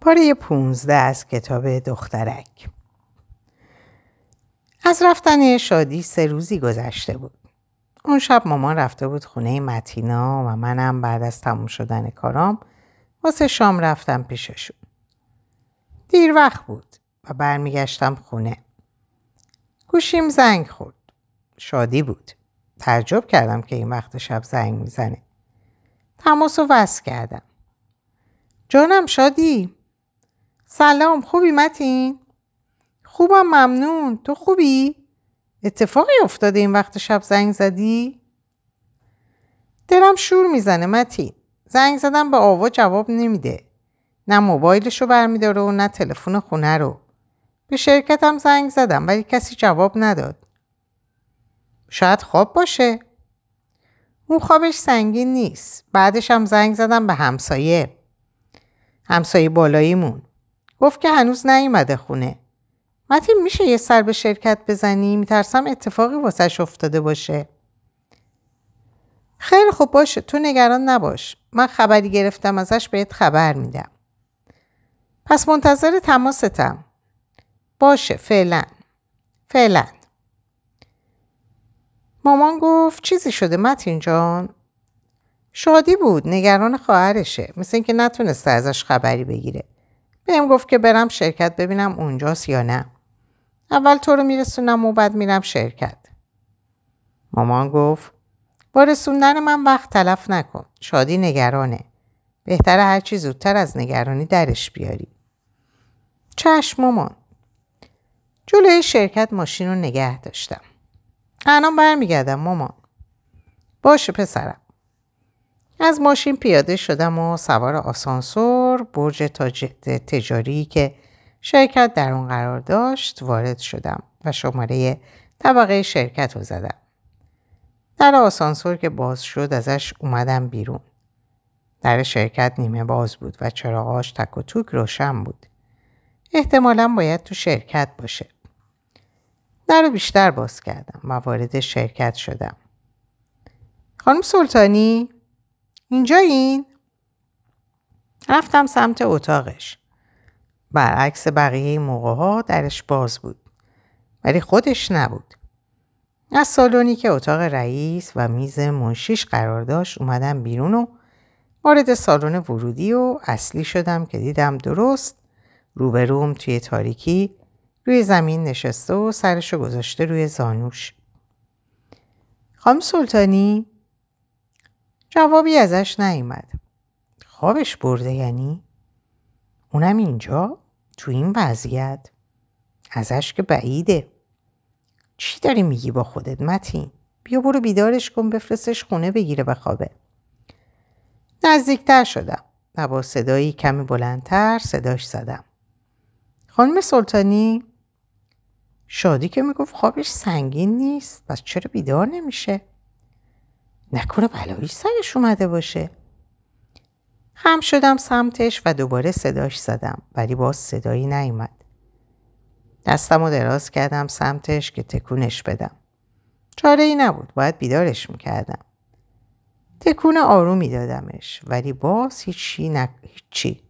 پاره پونزده از کتاب دخترک از رفتن شادی سه روزی گذشته بود. اون شب مامان رفته بود خونه متینا و منم بعد از تموم شدن کارام واسه شام رفتم پیششون. دیر وقت بود و برمیگشتم خونه. گوشیم زنگ خورد. شادی بود. تعجب کردم که این وقت شب زنگ می‌زنه. تماس رو وصل کردم. جانم شادی سلام خوبی متین؟ خوبم ممنون. تو خوبی؟ اتفاقی افتاده این وقت شب زنگ زدی؟ دلم شور می‌زنه متین. زنگ زدم به آوا جواب نمیده. نه موبایلشو برمیداره و نه تلفن خونه رو. به شرکتم زنگ زدم ولی کسی جواب نداد. شاید خواب باشه. اون خوابش سنگین نیست. بعدش هم زنگ زدم به همسایه. همسایه بالاییمون. گفت که هنوز نیومده خونه. متین میشه یه سر به شرکت بزنی؟ میترسم اتفاقی واسش افتاده باشه. خیلی خوب باشه تو نگران نباش. من خبری گرفتم ازش بهت خبر میدم. پس منتظر تماستم. باشه فعلا. فعلا. مامان گفت چیزی شده متین جان؟ شادی بود نگران خواهرشه. مثل اینکه نتونسته ازش خبری بگیره. بهم گفت که برم شرکت ببینم اونجاست یا نه. اول تو رو میرسونم و بعد میرم شرکت. مامان گفت با رسوندن من وقت تلف نکن. شادی نگرانه. بهتره هرچی زودتر از نگرانی درش بیاری. چشم مامان. جلوی شرکت ماشین رو نگه داشتم. الان برمیگردم مامان. باشه پسرم. از ماشین پیاده شدم و سوار آسانسور برج تجاری که شرکت در اون قرار داشت وارد شدم و شماره طبقه شرکت رو زدم. در آسانسور که باز شد ازش اومدم بیرون. در شرکت نیمه باز بود و چراغاش تک و توک روشن بود. احتمالا باید تو شرکت باشه. در رو بیشتر باز کردم و وارد شرکت شدم. خانم سلطانی اینجا این؟ رفتم سمت اتاقش. برعکس بقیه موقع ها درش باز بود. ولی خودش نبود. از سالونی که اتاق رئیس و میز منشیش قرار داشت اومدم بیرون و وارد سالن ورودی و اصلی شدم که دیدم درست روبروم توی تاریکی روی زمین نشسته و سرشو گذاشته روی زانوش. خانم سلطانی جوابی ازش نیومد. خوابش برده یعنی؟ اونم اینجا؟ تو این وضعیت؟ ازش که بعیده. چی داری میگی با خودت متین؟ بیا برو بیدارش کن بفرستش خونه بگیره بخوابه. نزدیکتر شدم و با صدایی کمی بلندتر صداش زدم. خانم سلطانی شادی که می‌گفت خوابش سنگین نیست پس چرا بیدار نمیشه؟ نکنه بلایی سرش اومده باشه. خم شدم سمتش و دوباره صداش زدم ولی باز صدایی نیومد. دستم رو دراز کردم سمتش که تکونش بدم. چاره ای نبود باید بیدارش می‌کردم. تکون آرومی دادمش ولی باز هیچی نک... هیچی.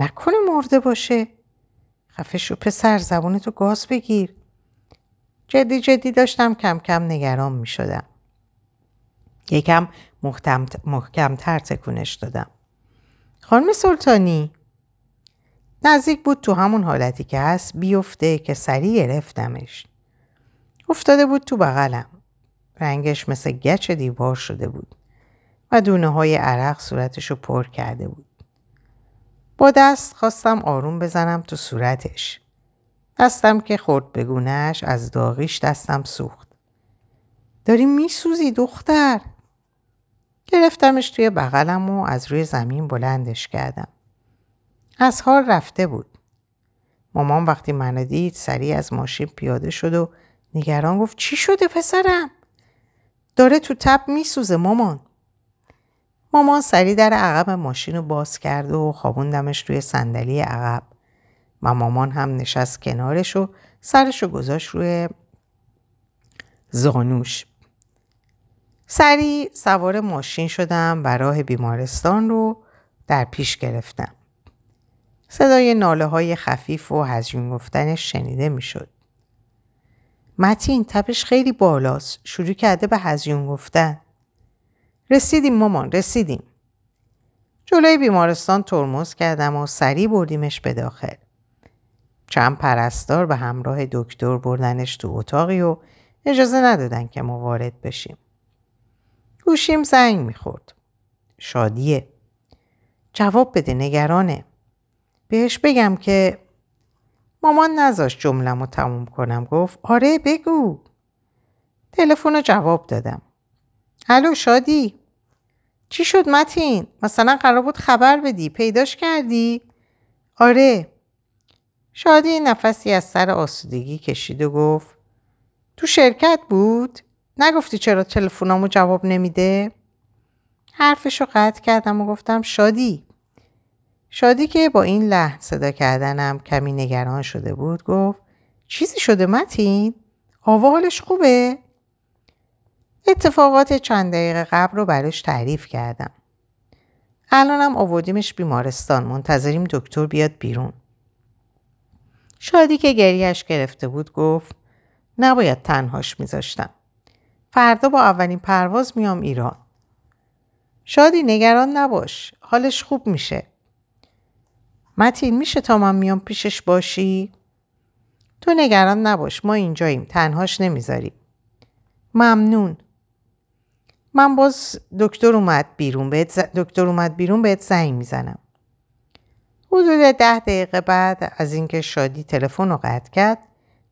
نکنه مرده باشه. خفه شو پسر زبونتو گاز بگیر. جدی جدی داشتم کم کم نگران می شدم. یکم محکمتر تکونش دادم. خانم سلطانی نزدیک بود تو همون حالتی که هست بیفته که سریع گرفتمش. افتاده بود تو بغلم. رنگش مثل گچ دیوار شده بود و دونه های عرق صورتشو پر کرده بود. با دست خواستم آروم بزنم تو صورتش. دستم که خورد بگونهش از داغیش دستم سوخت. داری میسوزی دختر. گرفتمش توی بغلم و از روی زمین بلندش کردم. از حال رفته بود. مامان وقتی منو دید سریع از ماشین پیاده شد و نگران گفت چی شده پسرم؟ داره تو تب میسوزه مامان. مامان سریع در عقب ماشین رو باز کرد و خوابوندمش روی صندلی عقب و مامان هم نشست کنارش و سرش رو گذاشت روی زانوش. سریع سوار ماشین شدم و راه بیمارستان رو در پیش گرفتم. صدای ناله های خفیف و هزیون گفتنش شنیده می‌شد. متین تپش خیلی بالاست. شروع کرده به هزیون گفتن. رسیدیم مامان رسیدیم. جلوی بیمارستان ترمز کردم و سریع بردیمش به داخل. چند پرستار به همراه دکتر بردنش تو اتاقی و اجازه ندادن که ما وارد بشیم. گوشیم زنگ می‌خورد. شادیه. جواب بده نگرانه. بهش بگم که مامان نذاش جملم رو تموم کنم گفت آره بگو. تلفن رو جواب دادم. الو شادی چی شد متین؟ مثلا قرار بود خبر بدی پیداش کردی؟ آره شادی نفسی از سر آسودگی کشید و گفت تو شرکت بود؟ نگفتی چرا تلفنامو جواب نمیده؟ حرفشو قطع کردم و گفتم شادی شادی که با این لحن صدا کردنم کمی نگران شده بود گفت چیزی شده متین؟ آوا خوبه؟ اتفاقات چند دقیقه قبل رو براش تعریف کردم. الانم آوردیمش بیمارستان منتظریم دکتر بیاد بیرون. شادی که گریهش گرفته بود گفت نباید تنهاش میذاشتم. فردا با اولین پرواز میام ایران. شادی نگران نباش. حالش خوب میشه. متین میشه تا من میام پیشش باشی؟ تو نگران نباش. ما اینجاییم. تنهاش نمی‌ذاریم. ممنون. من باز دکتر اومد بیرون بهت دکتر اومد بیرون بهت زنگ می‌زنم. حدود ده دقیقه بعد از اینکه شادی تلفن رو قطع کرد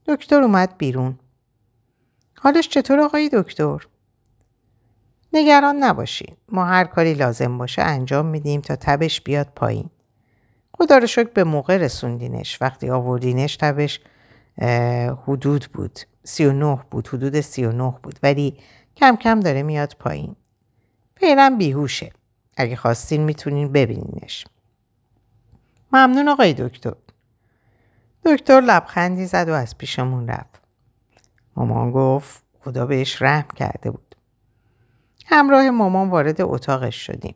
دکتر اومد بیرون. حالش چطور آقای دکتر؟ نگران نباشین. ما هر کاری لازم باشه انجام میدیم تا تبش بیاد پایین. خدا رو شکر به موقع رسوندینش. وقتی آوردینش تبش حدود بود. 39 بود. حدود 39 بود. ولی کم کم داره میاد پایین. فعلا بیهوشه. اگه خواستین می‌تونین ببینینش. ممنون آقای دکتر. دکتر لبخندی زد و از پیشمون رفت. مامان گفت خدا بهش رحم کرده بود. همراه مامان وارد اتاقش شدیم.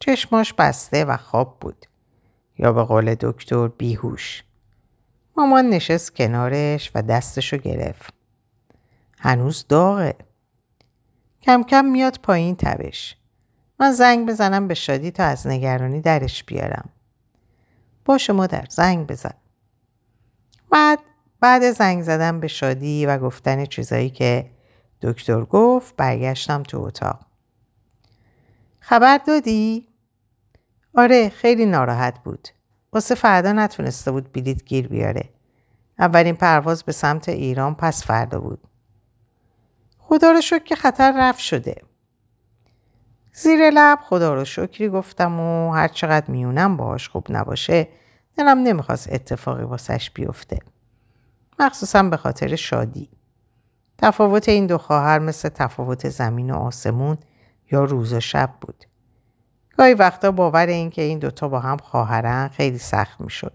چشماش بسته و خواب بود. یا به قول دکتر بیهوش. مامان نشست کنارش و دستشو گرفت. هنوز داغه. کم کم میاد پایین تبش. من زنگ بزنم به شادی تا از نگرانی درش بیارم. باشه مادر زنگ بزن. بعد بعد زنگ زدم به شادی و گفتن چیزایی که دکتر گفت برگشتم تو اتاق. خبر دادی؟ آره خیلی ناراحت بود. واسه فردا نتونسته بود بلیت گیر بیاره. اولین پرواز به سمت ایران پس فردا بود. خدا رو شکر که خطر رفت شده. زیر لب خدا رو شکری گفتم و هر چقدر میونم باهاش خوب نباشه دلم نمی‌خواست اتفاقی واسش بیفته. مخصوصا به خاطر شادی. تفاوت این دو خواهر مثل تفاوت زمین و آسمون یا روز و شب بود. گاهی وقتا باور این که این دوتا با هم خواهرن خیلی سخت می‌شد.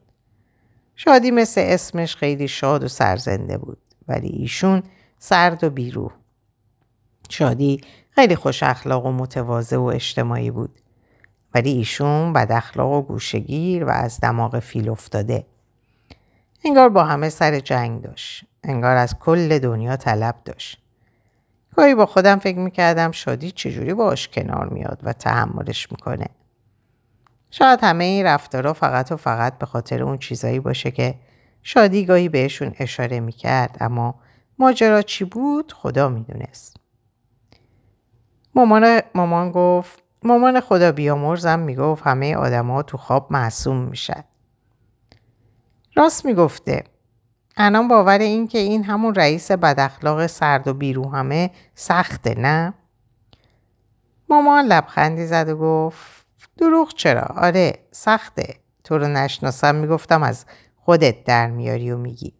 شادی مثل اسمش خیلی شاد و سرزنده بود ولی ایشون سرد و بیروح. شادی خیلی خوش اخلاق و متواضع و اجتماعی بود. ولی ایشون بد اخلاق و گوشگیر و از دماغ فیل افتاده. انگار با همه سر جنگ داشت. انگار از کل دنیا طلب داشت. گاهی با خودم فکر می‌کردم شادی چجوری باش کنار میاد و تحملش می‌کنه. شاید همه این رفتارا فقط و فقط به خاطر اون چیزایی باشه که شادی گاهی بهشون اشاره می‌کرد اما ماجرا چی بود خدا می‌دونست. مامان, مامان گفت مامان خدا بیامرزم می‌گفت همه آدما تو خواب معصوم میشن. راست می‌گفته. الان باور این که این همون رئیس بداخلاق سرد و بیرو همه سخته نه؟ مامان لبخندی زد و گفت دروغ چرا؟ آره سخته. تو رو نشناسم می‌گفتم از خودت در میاری و میگی.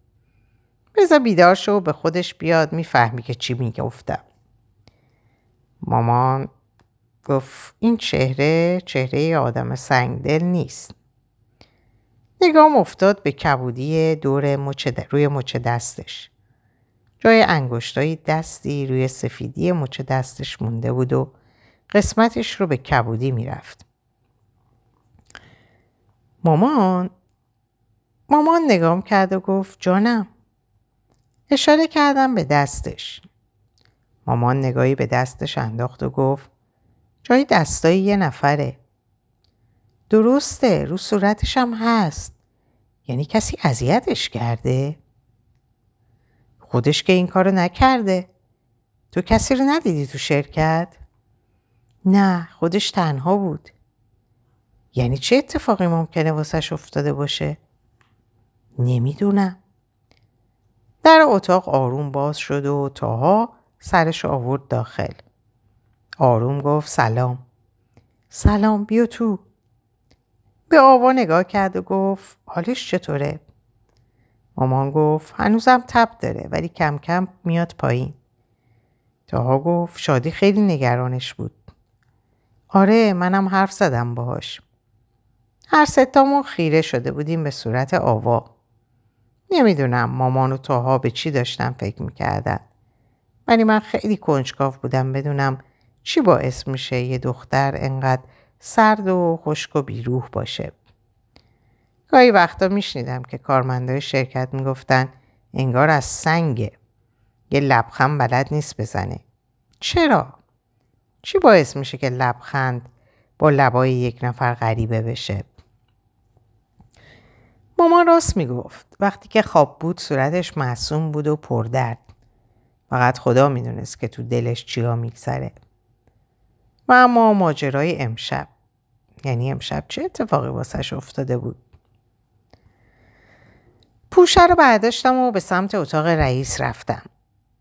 بذار بیدار شو و به خودش بیاد می‌فهمی که چی می‌گفتم. مامان گفت این چهره چهره آدم سنگدل نیست. نگام افتاد به کبودی دور مچ روی مچ دستش. جای انگشتای دستی روی سفیدی مچ دستش مونده بود و قسمتش رو به کبودی می‌رفت. مامان مامان نگام کرد و گفت جانم اشاره کردم به دستش مامان نگاهی به دستش انداخت و گفت جای دستایی یه نفره درسته رو صورتش هم هست. یعنی کسی اذیتش کرده؟ خودش که این کارو نکرده. تو کسی رو ندیدی تو شرکت؟ نه خودش تنها بود. یعنی چه اتفاقی ممکنه واسش افتاده باشه؟ نمی‌دونم. در اتاق آروم باز شد و تاها سرش آورد داخل. آروم گفت سلام. سلام بیا تو. به آوا نگاه کرد و گفت حالش چطوره؟ مامان گفت هنوزم تب داره ولی کم کم میاد پایین. تاها گفت شادی خیلی نگرانش بود. آره منم حرف زدم باهاش. هر ستامون خیره شده بودیم به صورت آوا. نمی‌دونم مامان و تاها به چی داشتن فکر می‌کردن. ولی من خیلی کنجکاو بودم بدونم چی باعث میشه یه دختر انقدر سرد و خشک و بیروح باشه. گاهی وقتا میشنیدم که کارمندای شرکت می‌گفتن انگار از سنگه. یه لبخند بلد نیست بزنه. چرا؟ چی باعث میشه که لبخند با لبای یک نفر غریبه بشه؟ مامان راست می‌گفت. وقتی که خواب بود صورتش معصوم بود و پردرد. فقط خدا می‌دونست که تو دلش چیا میگذره. و اما ماجرای امشب. یعنی امشب چه اتفاقی واسش افتاده بود؟ پوشه رو برداشتم و به سمت اتاق رئیس رفتم.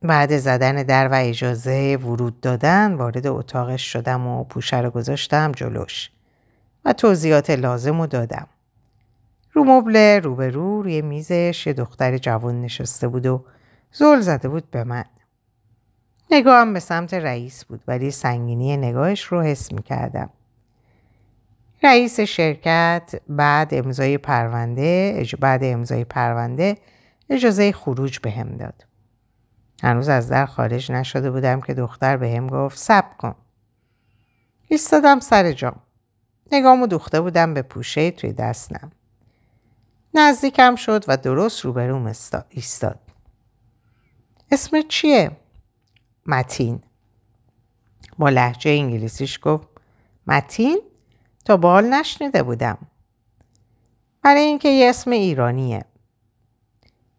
بعد زدن در و اجازه ورود دادن وارد اتاقش شدم و پوشه رو گذاشتم جلوش و توضیحات لازم رو دادم. رو مبل روبرو روی میزش یه دختر جوان نشسته بود و زل زده بود به من. نگاهم به سمت رئیس بود ولی سنگینی نگاهش رو حس می کردم. رئیس شرکت بعد امضای پرونده بعد امضای پرونده اجازه خروج به داد. هنوز از در خارج نشده بودم که دختر به گفت سب کن. ایستادم سر جام. نگامو دوخته بودم به پوشه توی دستم. نزدیکم شد و درست روبروم ایستاد. اسم چیه؟ متین. با لحجه انگلیسیش گفت متین؟ تا بال نشنیده بودم. برای اینکه یه اسم ایرانیه.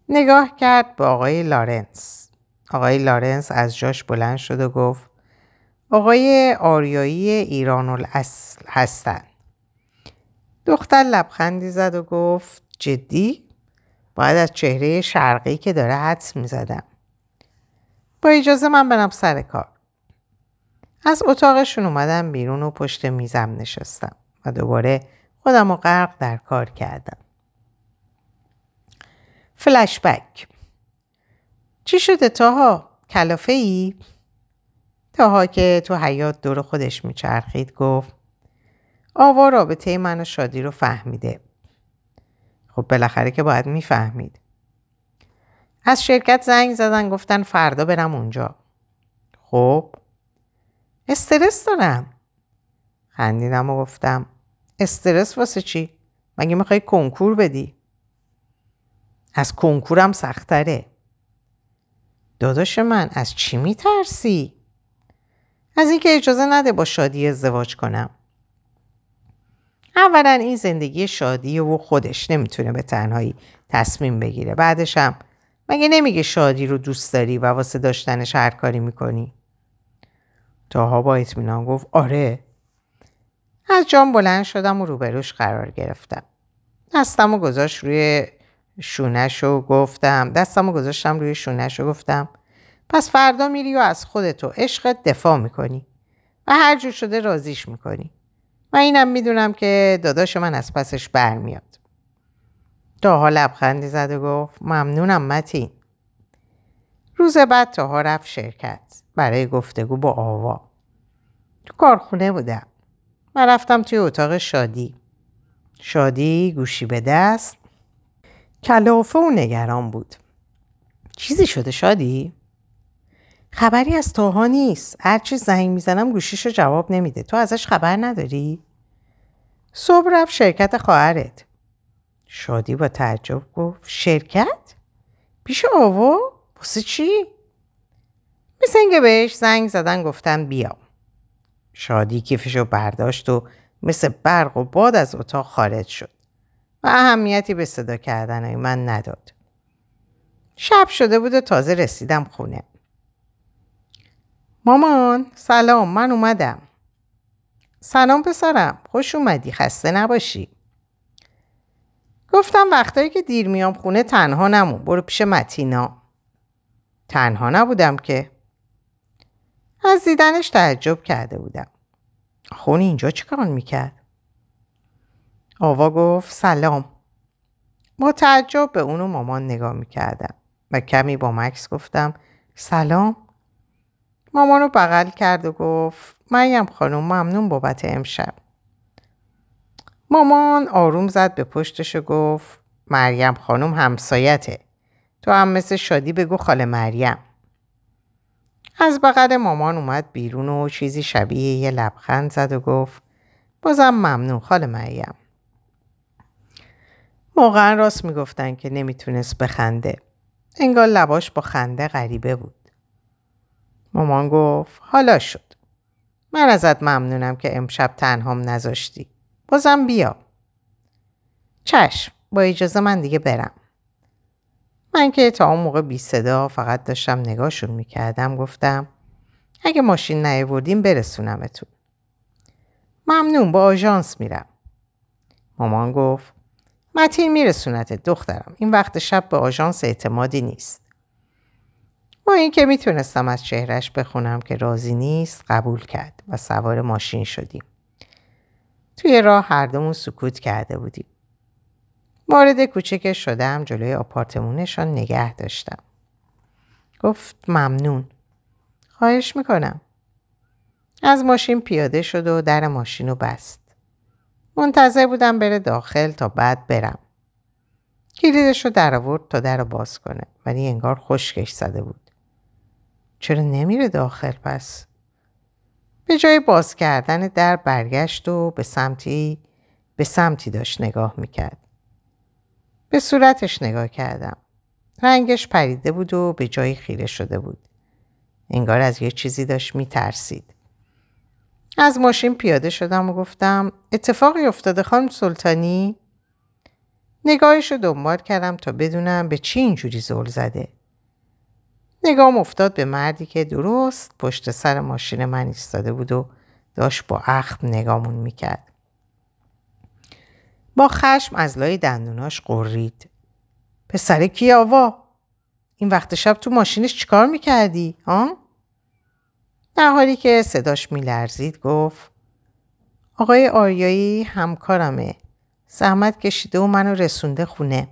نگاه کرد به آقای لارنس. آقای لارنس از جاش بلند شد و گفت آقای آریایی ایران الاصل هستن. دختر لبخندی زد و گفت جدی؟ باید از چهره شرقی که داره حدس می‌زدم. با اجازه من برم سر کار. از اتاقشون اومدم بیرون و پشت میزم نشستم و دوباره خودم رو غرق در کار کردم. فلشبک چی شده تاها؟ کلافه ای؟ تاها که تو حیات دور خودش میچرخید گفت آوا رابطه من و شادی رو فهمیده. خب بالاخره که باید می‌فهمید. از شرکت زنگ زدن گفتن فردا برم اونجا. خب استرس دارم. خندیدم و گفتم استرس واسه چی؟ مگه می‌خوای کنکور بدی؟ از کنکورم سختره. داداش من از چی میترسی؟ از اینکه اجازه نده با شادی ازدواج کنم. اولا این زندگی شادی و خودش نمی‌تونه به تنهایی تصمیم بگیره. بعدش هم مگه نمیگه شادی رو دوست داری و واسه داشتنش هر کاری می‌کنی؟ تاها با اطمینان گفت آره. از جام بلند شدم و روبروش قرار گرفتم. دستم و گذاشت روی شونش و گفتم دستم و گذاشتم روی شونش و گفتم پس فردا میری و از خودتو عشقت دفاع می‌کنی و هر جور شده رازیش می‌کنی. و اینم می‌دونم که داداش من از پسش برمیاد. تاها لبخندی زد و گفت ممنونم متین. روز بعد تاها رفت شرکت برای گفتگو با آوا. تو کارخونه بودم. من رفتم توی اتاق شادی. شادی گوشی به دست کلافه و نگران بود. چیزی شده شادی؟ خبری از تاها نیست. هرچی زنگ می‌زنم گوشیش رو جواب نمیده. تو ازش خبر نداری؟ صبح رفت شرکت خواهرت. شادی با تعجب گفت شرکت؟ پیش آوا؟ واسه چی؟ مثل اینکه بهش زنگ زدن گفتن بیا. شادی کیفشو برداشت و مثل برق و باد از اتاق خارج شد و اهمیتی به صدا کردن من نداد. شب شده بود و تازه رسیدم خونه. مامان سلام من اومدم. سلام پسرم خوش اومدی خسته نباشی. گفتم وقتایی که دیر میام خونه تنها نمون برو پیش متینا. تنها نبودم که. از دیدنش تعجب کرده بودم. خون اینجا چیکار می‌کرد؟ آوا گفت سلام. با تعجب به اونو مامان نگاه می‌کردم و کمی با مکس گفتم سلام. مامان رو بغل کرد و گفت مریم خانم ممنون بابت امشب. مامان آروم زد به پشتش و گفت مریم خانم همسایته. تو هم مثل شادی بگو خاله مریم. از بغل مامان اومد بیرون و چیزی شبیه یه لبخند زد و گفت بازم ممنون خاله مریم. واقعا راست می‌گفتن که نمی‌تونست بخنده. انگار لباش با خنده غریبه بود. مامان گفت حالا شد. من ازت ممنونم که امشب تنهام نذاشتی. بازم بیا. چشم با اجازه من دیگه برم. من که تا اون موقع بی صدا فقط داشتم نگاهشون می‌کردم گفتم اگه ماشین نیاوردیم برسونمتون. ممنون با آژانس میرم. مامان گفت متین میرسونت دخترم این وقت شب به آژانس اعتمادی نیست. با اینکه می‌تونستم از چهرش بخونم که راضی نیست قبول کرد و سوار ماشین شدیم. توی راه هر دومون سکوت کرده بودیم. وارد کوچه شدم جلوی آپارتمونشان نگه داشتم. گفت ممنون. خواهش می‌کنم. از ماشین پیاده شد و در ماشین رو بست. منتظر بودم بره داخل تا بعد برم. کلیدش رو در آورد تا در رو باز کنه ولی انگار خشکش زده بود. چرا نمیره داخل پس؟ به جای باز کردن در برگشت و به سمتی به سمتی داشت نگاه می‌کرد. به صورتش نگاه کردم. رنگش پریده بود و به جایی خیره شده بود. انگار از یه چیزی داشت میترسید. از ماشین پیاده شدم و گفتم اتفاقی افتاده خانم سلطانی؟ نگاهش رو دنبال کردم تا بدونم به چی اینجوری زل زده. نگام افتاد به مردی که درست پشت سر ماشین من ایستاده بود و داشت با اخم نگامون می‌کرد. با خشم از لای دندوناش قرید. پسر کی آوا؟ این وقت شب تو ماشینش چیکار می‌کردی؟ ها؟ در حالی که صداش میلرزید گفت آقای آریایی همکارمه. زحمت کشیده و منو رسونده خونه.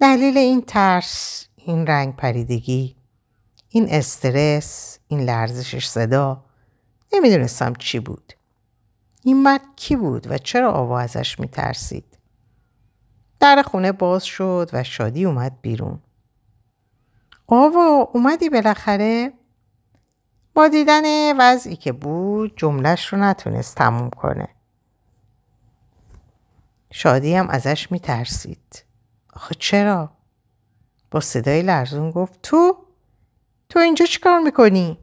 دلیل این ترس، این رنگ پریدگی، این استرس، این لرزشش صدا نمی‌دونستم چی بود. این مرد کی بود و چرا آوا ازش میترسید؟ در خونه باز شد و شادی اومد بیرون. آوا اومدی بالاخره؟ با دیدن وضعی که بود جملش رو نتونست تموم کنه. شادی هم ازش میترسید. آخه چرا؟ با صدای لرزون گفت تو؟ تو اینجا چیکار می‌کنی؟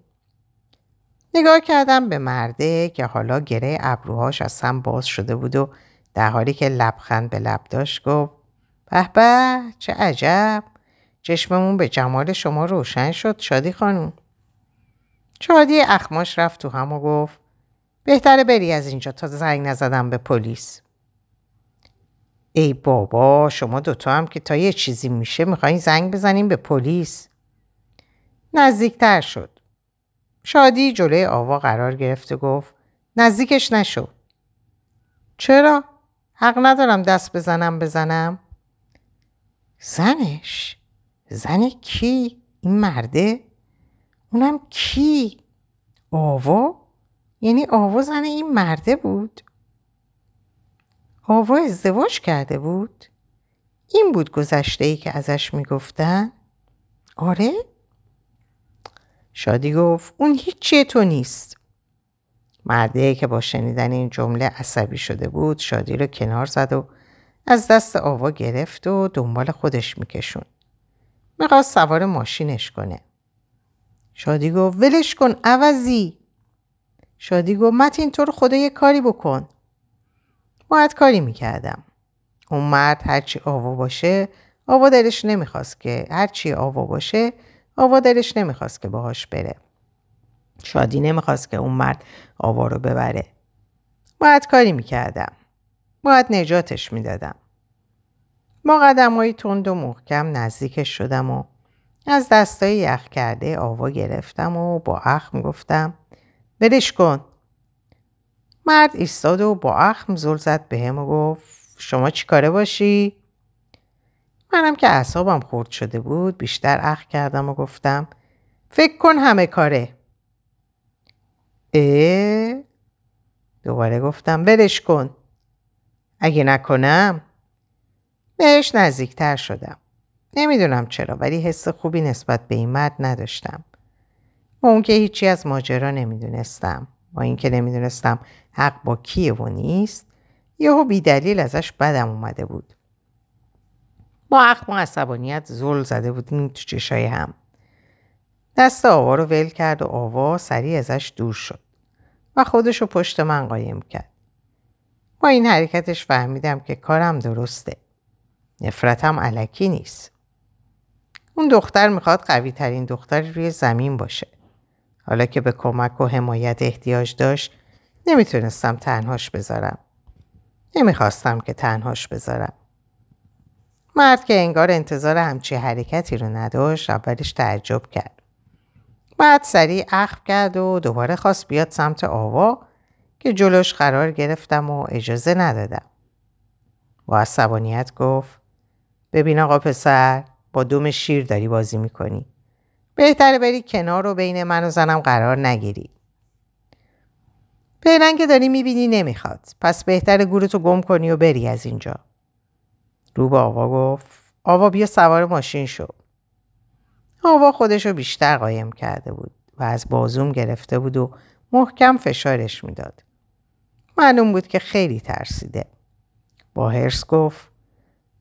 نگاه کردم به مرده که حالا گره ابروهاش از هم باز شده بود و در حالی که لبخند به لب داشت گفت به به چه عجب چشممون به جمال شما روشن شد شادی خانوم شادی اخماش رفت تو هم و گفت بهتره بری از اینجا تا زنگ نزدم به پلیس ای بابا شما دوتا هم که تا یه چیزی میشه می‌خواین زنگ بزنیم به پلیس نزدیکتر شد شادی جلوی آوا قرار گرفت و گفت نزدیکش نشو. چرا؟ حق ندارم دست بزنم بزنم؟ زنش؟ زن کی؟ این مرده؟ اونم کی؟ آوا؟ یعنی آوا زن این مرده بود؟ آوا ازدواج کرده بود؟ این بود گذشته ای که ازش می‌گفتن؟ آره؟ شادی گفت اون هیچی تو نیست. مرده که با شنیدن این جمله عصبی شده بود شادی رو کنار زد و از دست آوا گرفت و دنبال خودش میکشون. می‌خواست سوار ماشینش کنه. شادی گفت ولش کن عوضی. شادی گفت متین تو رو خدا یه کاری بکن. باید کاری می‌کردم. اون مرد هرچی آوا باشه آوا دلش نمی‌خواست که هرچی آوا باشه آوا دلش نمی‌خواست که باهاش بره. شادی نمی‌خواست که اون مرد آوا رو ببره. باید کاری می‌کردم. باید نجاتش می‌دادم. با قدم تند و محکم نزدیکش شدم و از دستای یخ کرده آوا گرفتم و با اخم گفتم برش کن. مرد ایستاد و با اخم زل زد به هم و گفت شما چی کاره باشی؟ منم که اعصابم خورد شده بود بیشتر اخ کردم و گفتم فکر کن همه کاره. اه؟ دوباره گفتم برش کن. اگه نکنم بهش نزدیکتر شدم. نمی‌دونم چرا ولی حس خوبی نسبت به این مرد نداشتم. با اون که هیچی از ماجرا نمی‌دونستم. با اینکه نمی‌دونستم حق با کیه و نیست یهو بیدلیل ازش بدم اومده بود. با اخم و عصبانیت زل زده بودیم تو چشای هم. دست آوا رو ول کرد و آوا سریع ازش دور شد و خودش رو پشت من قایم کرد. با این حرکتش فهمیدم که کارم درسته. نفرتم علکی نیست. اون دختر می‌خواد قوی ترین دختر روی زمین باشه. حالا که به کمک و حمایت احتیاج داشت نمی‌تونستم تنهاش بذارم. نمی‌خواستم که تنهاش بذارم. مرد که انگار انتظار همچی حرکتی رو نداشت اولش تعجب کرد. بعد سریع اخم کرد و دوباره خواست بیاد سمت آوا که جلوش قرار گرفتم و اجازه ندادم. با عصبانیت گفت ببین آقا پسر با دوم شیر داری بازی می‌کنی. بهتره بری کنار رو بین من و زنم قرار نگیری. فعلا که داری می‌بینی نمی‌خواد. پس بهتر گورتو گم کنی و بری از اینجا. رو به آوا گفت آوا بیا سوار ماشین شو. آوا خودشو بیشتر قایم کرده بود و از بازوم گرفته بود و محکم فشارش می‌داد. معلوم بود که خیلی ترسیده. با هرس گفت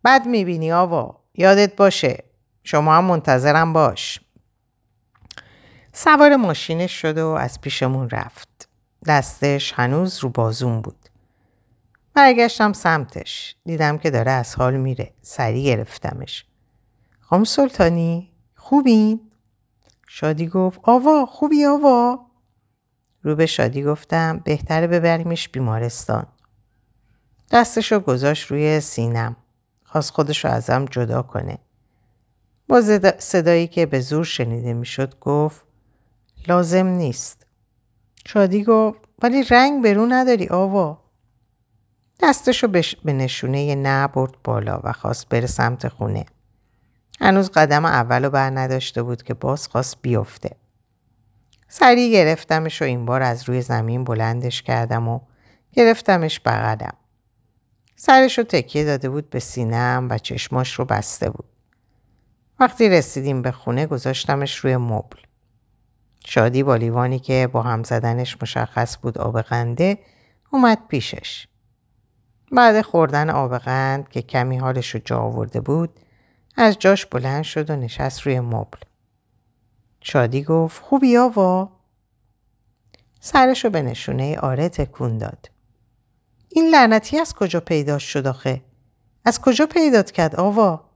بد می‌بینی آوا یادت باشه شما هم منتظرم باش سوار ماشینش شد و از پیشمون رفت دستش هنوز رو بازون بود. برگشتم سمتش. دیدم که داره از حال میره. سری گرفتمش. خام سلطانی خوبین؟ شادی گفت آوا خوبی آوا؟ رو به شادی گفتم بهتره ببریمش بیمارستان. دستشو گذاشت روی سینم. خواست خودشو ازم جدا کنه. با صدایی که به زور شنیده می‌شد گفت لازم نیست. شادی گفت ولی رنگ برو نداری آوا دستشو به نشونه نه برد بالا و خواست بره سمت خونه هنوز قدم اولو بر نداشته بود که باز خواست بیفته سریع گرفتمش و این بار از روی زمین بلندش کردم و گرفتمش بغلم سرش رو تکیه داده بود به سینم و چشماش رو بسته بود. وقتی رسیدیم به خونه گذاشتمش روی مبل. شادی با لیوانی که با هم زدنش مشخص بود آب قنده اومد پیشش. بعد خوردن آب قند که کمی حالش رو جا آورده بود از جاش بلند شد و نشست روی مبل. شادی گفت خوبی آوا؟ سرش رو به نشونه آره تکون داد. این لعنتی از کجا پیدا شد آخه؟ از کجا پیدات کرد آوا؟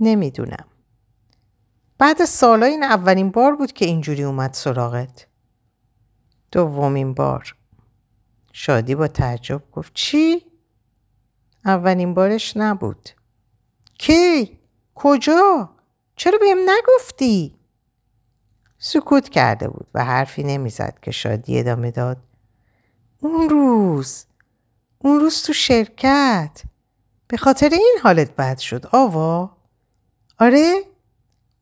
نمی‌دونم. بعد سالا این اولین بار بود که اینجوری اومد سراغت. دومین بار. شادی با تعجب گفت چی؟ اولین بارش نبود. کی؟ کجا؟ چرا بهم نگفتی؟ سکوت کرده بود و حرفی نمی‌زد که شادی ادامه داد. اون روز اون روز تو شرکت به خاطر این حالت بد شد آوا آره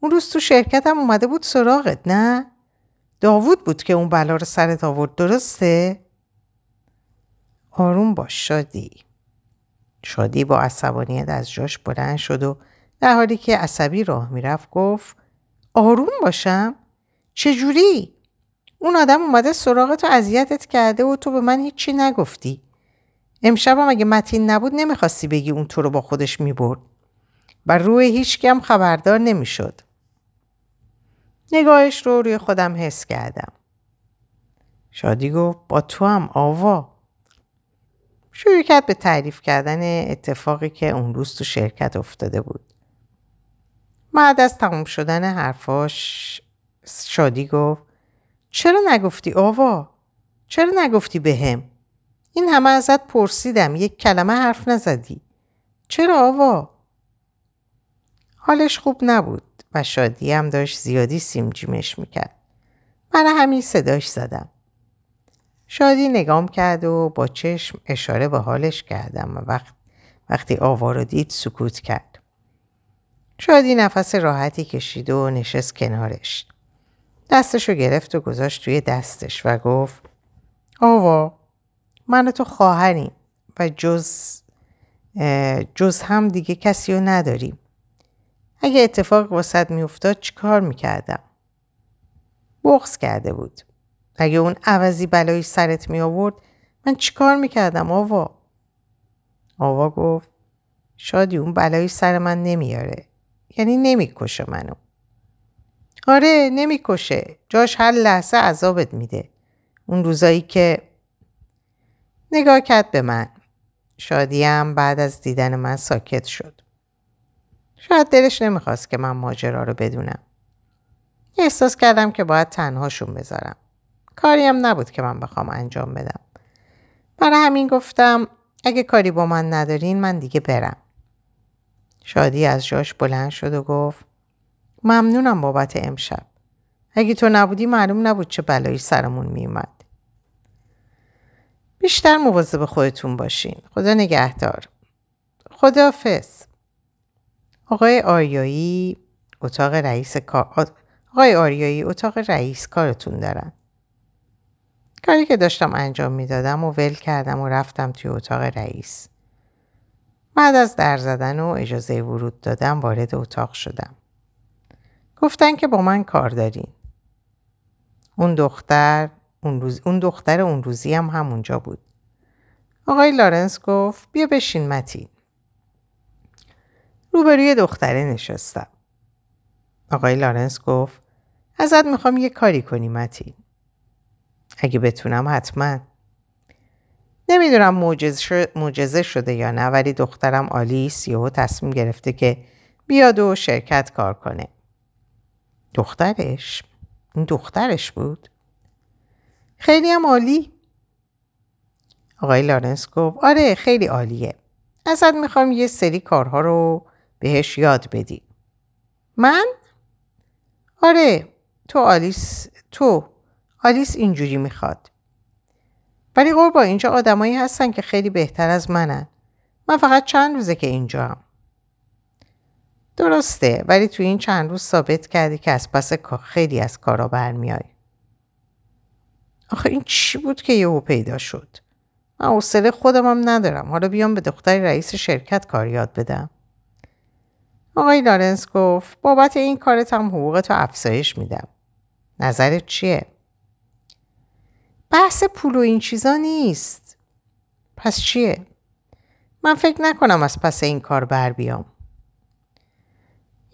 اون روز تو شرکت هم اومده بود سراغت نه؟ داوود بود که اون بلا رو سرت آورد درسته؟ آروم باش شادی. شادی با عصبانیت از جاش بلند شد و در حالی که عصبی راه می‌رفت گفت آروم باشم؟ چجوری؟ اون آدم اومده سراغ تو اذیتت کرده و تو به من هیچی نگفتی. امشبم اگه متین نبود نمی‌خواستی بگی اون تو رو با خودش می‌برد. و روی هیچ هم خبردار نمی‌شد. نگاهش رو روی خودم حس کردم. شادی گفت با تو هم آوا. شروع کرد به تعریف کردن اتفاقی که اون روز تو شرکت افتاده بود. بعد از تموم شدن حرفاش شادی گفت چرا نگفتی آوا؟ چرا نگفتی به هم؟ این همه ازت پرسیدم یک کلمه حرف نزدی. چرا آوا؟ حالش خوب نبود و شادی هم داشت زیادی سیم جیمش می‌کرد. من همین صداش زدم. شادی نگام کرد و با چشم اشاره به حالش کردم و وقت وقتی آوا رو دید سکوت کرد. شادی نفس راحتی کشید و نشست کنارش. دستشو گرفت و گذاشت توی دستش و گفت آوا من تو خواهریم و جز جز هم دیگه کسی رو نداریم. اگه اتفاق واسط میافتاد چیکار می‌کردم؟ بغز کرده بود. اگه اون عوضی بلایی سرت می آورد من چیکار می‌کردم آوا؟ آوا گفت شادی اون بلایی سر من نمیاره. یعنی نمی‌کشه منو. آره نمی‌کشه. جاش هر لحظه عذابت میده. اون روزایی که نگاه کرد به من. شادیم بعد از دیدن من ساکت شد. شاید دلش نمی‌خواست که من ماجرا رو بدونم. احساس کردم که باید تنهاشون بذارم. کاری هم نبود که من بخوام انجام بدم. برای همین گفتم اگه کاری با من ندارین من دیگه برم. شادی از جاش بلند شد و گفت ممنونم بابت امشب. اگه تو نبودی معلوم نبود چه بلایی سرمون میومد. بیشتر مواظب خودتون باشین. خدا نگهدار. خدافز. آقای آریایی اتاق رئیس کار آقای آریایی اتاق رئیس کارتون دارن. کاری که داشتم انجام می‌دادم و ول کردم و رفتم توی اتاق رئیس. بعد از در زدن و اجازه ورود دادم وارد اتاق شدم. گفتن که با من کار دارین. اون دختر اون, روز، اون دختر اون روزی هم همونجا بود. آقای لارنس گفت بیا بشین متین. روبروی دختره نشستم. آقای لارنس گفت ازت می‌خوام یه کاری کنی متین. اگه بتونم حتما. نمی‌دونم معجزه شده یا نه ولی دخترم آلیس یهو تصمیم گرفته که بیاد و شرکت کار کنه. دخترش؟ این دخترش بود؟ خیلی هم عالی. آقای لارنس گفت آره خیلی عالیه. ازت می‌خوام یه سری کارها رو بهش یاد بدی. من؟ آره تو آلیس تو آلیس اینجوری می‌خواد. ولی قربا اینجا آدمایی هستن که خیلی بهتر از منن. من فقط چند روزه که اینجا هم. درسته ولی تو این چند روز ثابت کردی که از پس خیلی از کارا برمیای. آخه این چی بود که یهو پیدا شد؟ من خودم هم ندارم. حالا بیام به دختر رئیس شرکت کار یاد بدم. آقای لارنس گفت بابت این کارت هم حقوقت رو افزایش میدم. نظرت چیه؟ بحث پول و این چیزا نیست. پس چیه؟ من فکر نکنم از پس این کار بر بیام.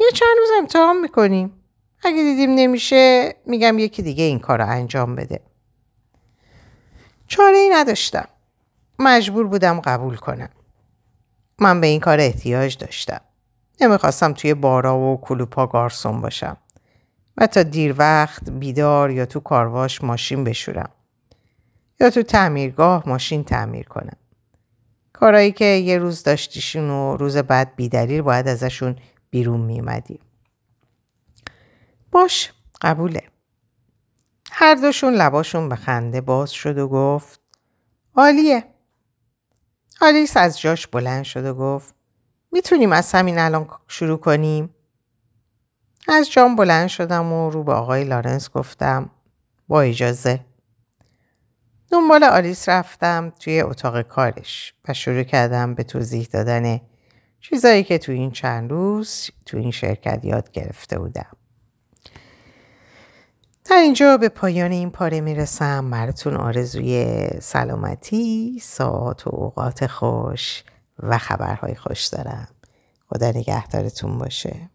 یه چند روز امتحان می‌کنیم. اگه دیدیم نمیشه میگم یکی دیگه این کار رو انجام بده. چاره ای نداشتم. مجبور بودم قبول کنم. من به این کار احتیاج داشتم. نمی‌خواستم توی بارا و کلوپا گارسون باشم و تا دیر وقت بیدار یا تو کارواش ماشین بشورم یا تو تعمیرگاه ماشین تعمیر کنم. کارایی که یه روز داشتیشون و روز بعد بیدلیل باید ازشون بیرون میمدی باش قبوله. هر دوشون لباشون به خنده باز شد و گفت عالیه. آلیس از جاش بلند شد و گفت می‌تونیم از همین الان شروع کنیم؟ از جام بلند شدم و رو به آقای لارنس گفتم با اجازه. دنبال آلیس رفتم توی اتاق کارش و شروع کردم به توضیح دادن چیزایی که تو این چند روز تو این شرکت یاد گرفته بودم. در اینجا به پایان این پاره می‌رسم براتون آرزوی سلامتی ساعت و اوقات خوش و خبرهای خوش دارم. خدا نگهدارتون باشه.